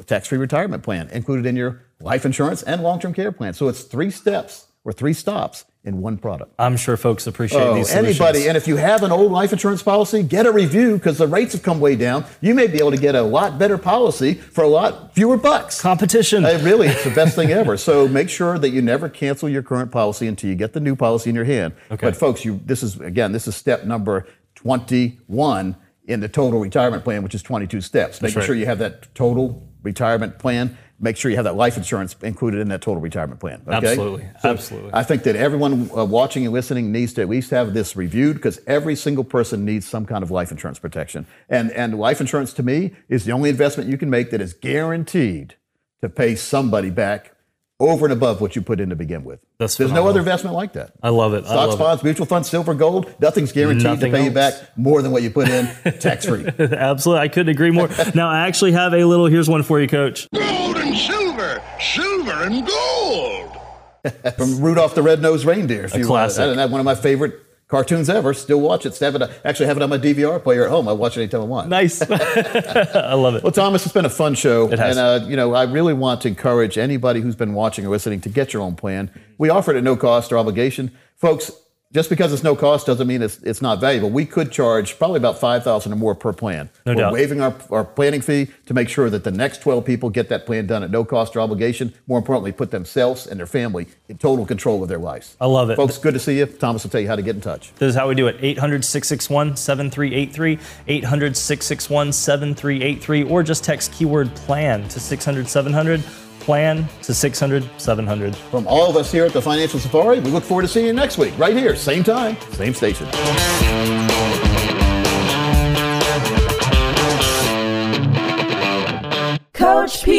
tax-free retirement plan included in your life insurance and long-term care plan. So it's three steps or three stops in one product. I'm sure folks appreciate Oh, these solutions. anybody, and if you have an old life insurance policy, get a review because the rates have come way down. You may be able to get a lot better policy for a lot fewer bucks. Competition. Uh, really, it's the best thing ever. So make sure that you never cancel your current policy until you get the new policy in your hand. Okay. But folks, you this is again, this is step number 21 in the total retirement plan, which is 22 steps. Making right. sure you have that total retirement plan. Make sure you have that life insurance included in that total retirement plan. Okay? Absolutely. Absolutely. I think that everyone uh, watching and listening needs to at least have this reviewed because every single person needs some kind of life insurance protection. And and life insurance to me is the only investment you can make that is guaranteed to pay somebody back over and above what you put in to begin with. That's There's no other investment like that. I love it. Stocks, love it. bonds, mutual funds, silver, gold, nothing's guaranteed Nothing to pay you back more than what you put in tax free. Absolutely. I couldn't agree more. now, I actually have a little, here's one for you, coach. Gold silver, silver and gold. From Rudolph the Red-Nosed Reindeer. If A you classic. Want. That's one of my favorite cartoons ever. Still watch it. Still have it. Actually have it on my DVR player at home. I watch it anytime I want. Nice. I love it. Well, Thomas, it's been a fun show. It has. And, uh, you know, I really want to encourage anybody who's been watching or listening to get your own plan. We offer it at no cost or obligation. Folks, just because it's no cost doesn't mean it's, it's not valuable. We could charge probably about 5000 or more per plan. No We're doubt. waiving our, our planning fee to make sure that the next 12 people get that plan done at no cost or obligation. More importantly, put themselves and their family in total control of their lives. I love it. Folks, good to see you. Thomas will tell you how to get in touch. This is how we do it 800 661 7383, 800 661 7383, or just text keyword plan to 600 700. Plan to 600 700. From all of us here at the Financial Safari, we look forward to seeing you next week, right here, same time, same station. Coach P Radio.